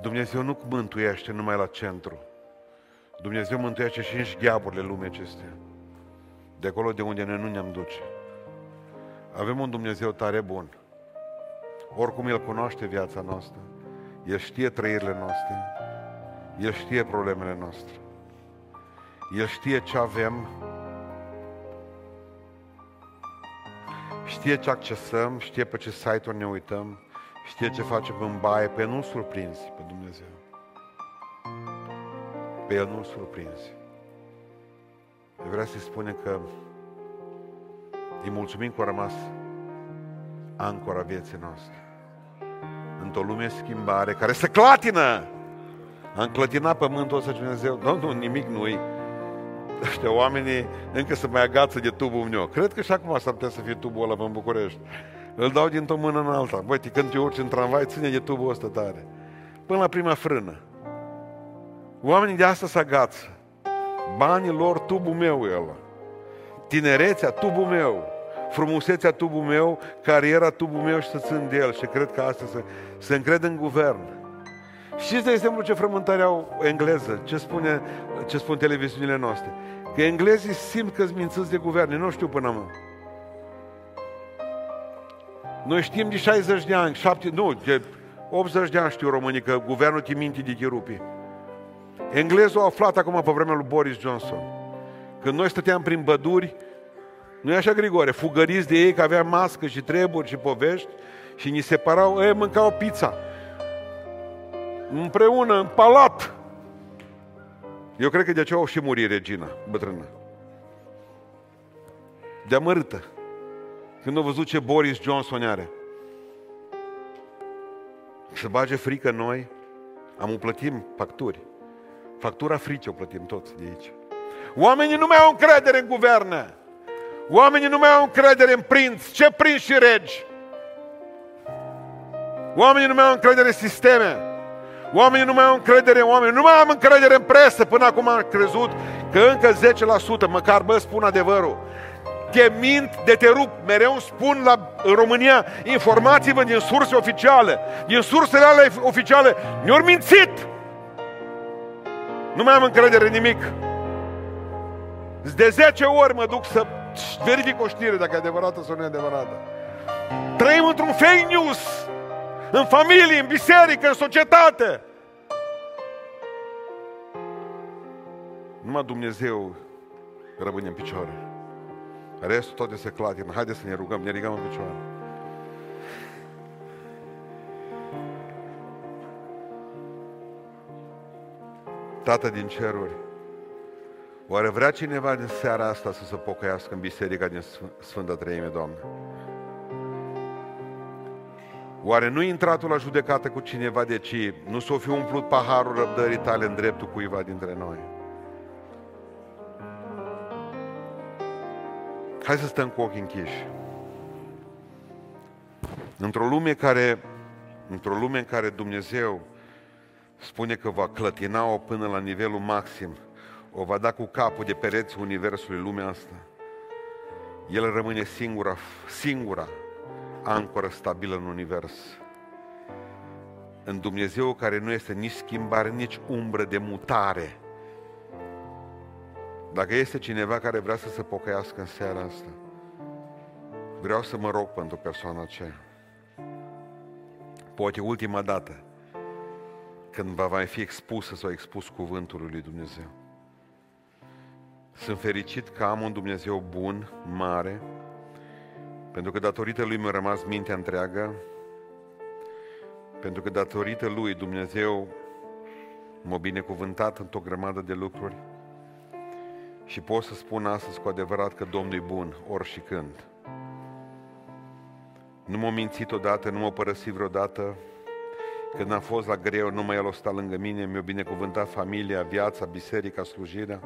Dumnezeu nu mântuiește numai la centru. Dumnezeu mântuiește și în șgheaburile lumii acestea. De acolo de unde noi nu ne-am duce. Avem un Dumnezeu tare bun. Oricum El cunoaște viața noastră. El știe trăirile noastre. El știe problemele noastre. El știe ce avem. Știe ce accesăm, știe pe ce site-uri ne uităm, știe ce facem în baie, pe nu surprinzi pe Dumnezeu. Pe El nu surprinzi. Eu vreau să-i spune că îi mulțumim că a rămas ancora vieții noastre într-o lume schimbare care se clatină. Am clătinat pământul ăsta Dumnezeu. Domnul, nimic nu-i. Ăștia oamenii încă să mai agață de tubul meu. Cred că și acum s-ar putea să fie tubul ăla în București. Îl dau dintr-o mână în alta. Băi, când te urci în tramvai, ține de tubul ăsta tare. Până la prima frână. Oamenii de asta se agață. Banii lor, tubul meu e ăla. Tinerețea, tubul meu frumusețea tubul meu, cariera tubul meu și să țin de el. Și cred că asta să, să încred în guvern. Știți, de exemplu, ce frământare au engleză? Ce, spune, ce spun televiziunile noastre? Că englezii simt că mințiți de guverne. Nu știu până acum. Noi știm de 60 de ani, 7, nu, de 80 de ani știu românii că guvernul te minte de chirupi. Englezul a aflat acum pe vremea lui Boris Johnson. Când noi stăteam prin băduri, nu e așa, Grigore? Fugăriți de ei că avea mască și treburi și povești și ni separau, ei mâncau pizza. Împreună, în palat. Eu cred că de aceea au și murit regina, bătrână. De amărâtă. Când au văzut ce Boris Johnson are. Să bage frică noi, am plătim facturi. Factura fricii o plătim toți de aici. Oamenii nu mai au încredere în guverne. Oamenii nu mai au încredere în prinț. Ce prinț și regi? Oamenii nu mai au încredere în sisteme. Oamenii nu mai au încredere în oameni. Nu mai am încredere în presă. Până acum am crezut că încă 10%, măcar bă, spun adevărul. Te mint de te rup. Mereu spun la, în România, informați-vă din surse oficiale. Din sursele alea oficiale. Ne-au mințit. Nu mai am încredere în nimic. De 10 ori mă duc să verific o știre dacă e adevărată sau nu e adevărată. Trăim într-un fake news. În familie, în biserică, în societate. Numai Dumnezeu rămâne în picioare. Restul toate se clatină. Haideți să ne rugăm, ne ridicăm în picioare. Tată din ceruri, oare vrea cineva din seara asta să se pocăiască în biserica din Sfânta Treime, Doamne? Oare nu intratul la judecată cu cineva de ci nu s-o fi umplut paharul răbdării tale în dreptul cuiva dintre noi? Hai să stăm cu ochii închiși. Într-o lume care, într-o lume în care Dumnezeu spune că va clătina-o până la nivelul maxim, o va da cu capul de pereți Universului lumea asta, El rămâne singura, singura ancoră stabilă în Univers. În Dumnezeu care nu este nici schimbare, nici umbră de mutare. Dacă este cineva care vrea să se pocăiască în seara asta, vreau să mă rog pentru persoana aceea. Poate ultima dată când va mai fi expusă sau expus cuvântul lui Dumnezeu. Sunt fericit că am un Dumnezeu bun, mare, pentru că datorită lui mi-a rămas mintea întreagă, pentru că datorită lui Dumnezeu m-a binecuvântat într-o grămadă de lucruri și pot să spun astăzi cu adevărat că Domnul e bun, ori și când. Nu m-a mințit odată, nu m-a părăsit vreodată, când am fost la greu, numai El o sta lângă mine, mi-a binecuvântat familia, viața, biserica, slujirea,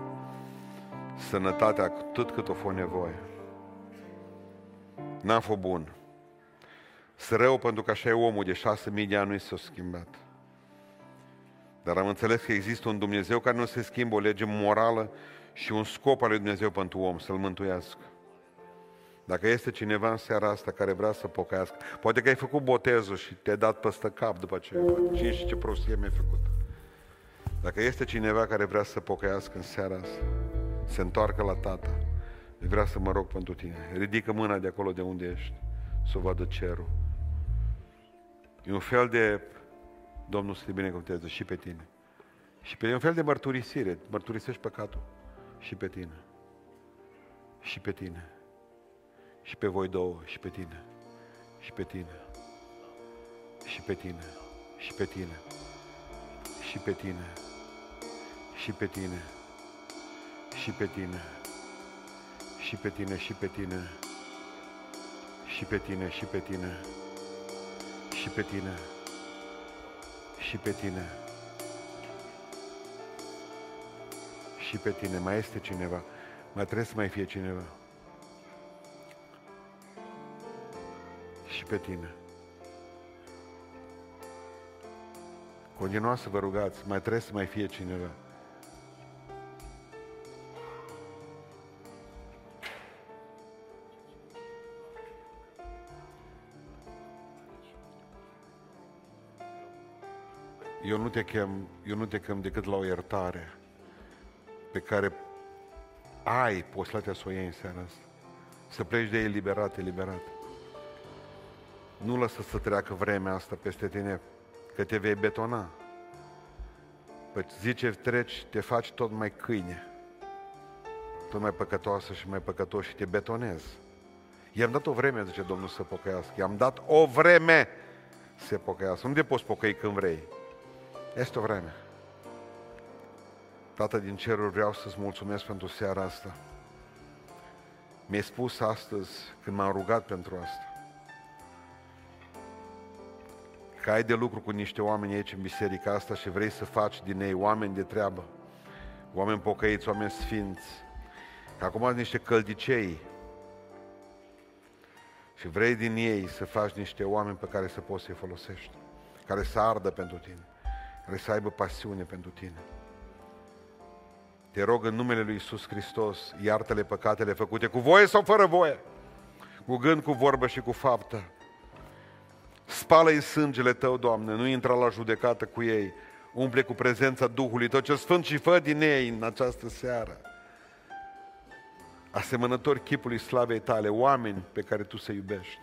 sănătatea, tot cât o fost nevoie. N-am fost bun. Sunt rău pentru că așa e omul, de șase mii de ani nu s-a schimbat. Dar am înțeles că există un Dumnezeu care nu se schimbă, o lege morală și un scop al lui Dumnezeu pentru om, să-l mântuiască. Dacă este cineva în seara asta care vrea să pocăiască, poate că ai făcut botezul și te-ai dat păstă cap după ce ce și ce prostie mi-ai făcut. Dacă este cineva care vrea să pocăiască în seara asta, se întoarcă la tata, vrea să mă rog pentru tine. Ridică mâna de acolo de unde ești, să o vadă cerul. E un fel de, Domnul să te binecuvânteze și pe tine. Și pe un fel de mărturisire, mărturisești păcatul și pe tine. Și pe tine. Și pe voi două, și pe tine, și pe tine, și pe tine, și pe tine, și pe tine, și pe tine, și pe tine, și pe tine, și pe tine, și pe tine, și pe tine, și pe tine, și pe tine, și pe tine, mai este cineva, mai trebuie să mai fie cineva. și pe tine. Continuați să vă rugați, mai trebuie să mai fie cineva. Eu nu te chem, eu nu te chem decât la o iertare pe care ai posibilitatea să o iei în seara asta. Să pleci de eliberat, eliberat. Nu lăsa să treacă vremea asta peste tine, că te vei betona. Păi zice, treci, te faci tot mai câine, tot mai păcătoasă și mai păcătos și te betonezi. I-am dat o vreme, zice Domnul, să pocăiască. I-am dat o vreme să pocăiască. Nu te poți pocăi când vrei. Este o vreme. Tată din ceruri, vreau să-ți mulțumesc pentru seara asta. Mi-ai spus astăzi, când m-am rugat pentru asta, că ai de lucru cu niște oameni aici în biserica asta și vrei să faci din ei oameni de treabă, oameni pocăiți, oameni sfinți, că acum sunt niște căldicei și vrei din ei să faci niște oameni pe care să poți să-i folosești, care să ardă pentru tine, care să aibă pasiune pentru tine. Te rog în numele Lui Isus Hristos, iartă-le păcatele făcute cu voie sau fără voie, cu gând, cu vorbă și cu faptă, Spală-i sângele Tău, Doamne, nu intra la judecată cu ei. Umple cu prezența Duhului tot ce sfânt și fă din ei în această seară. Asemănători chipului slavei tale, oameni pe care tu să iubești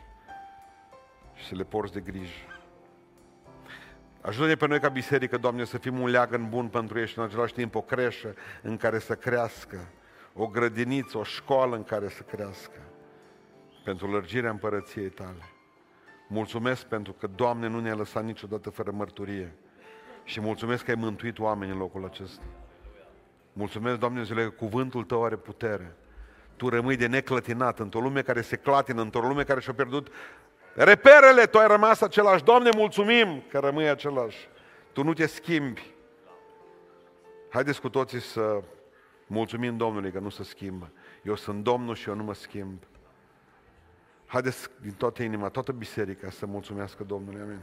și să le porți de grijă. Ajută-ne pe noi ca biserică, Doamne, să fim un leagăn bun pentru ei și în același timp o creșă în care să crească, o grădiniță, o școală în care să crească, pentru lărgirea împărăției Tale. Mulțumesc pentru că, Doamne, nu ne-ai lăsat niciodată fără mărturie și mulțumesc că ai mântuit oameni în locul acesta. Mulțumesc, Doamne, zile că cuvântul Tău are putere. Tu rămâi de neclătinat într-o lume care se clatină, într-o lume care și-a pierdut Reperele, tu ai rămas același. Doamne, mulțumim că rămâi același. Tu nu te schimbi. Haideți cu toții să mulțumim Domnului că nu se schimbă. Eu sunt Domnul și eu nu mă schimb. Haideți din toată inima, toată biserica să mulțumească Domnului. Amin.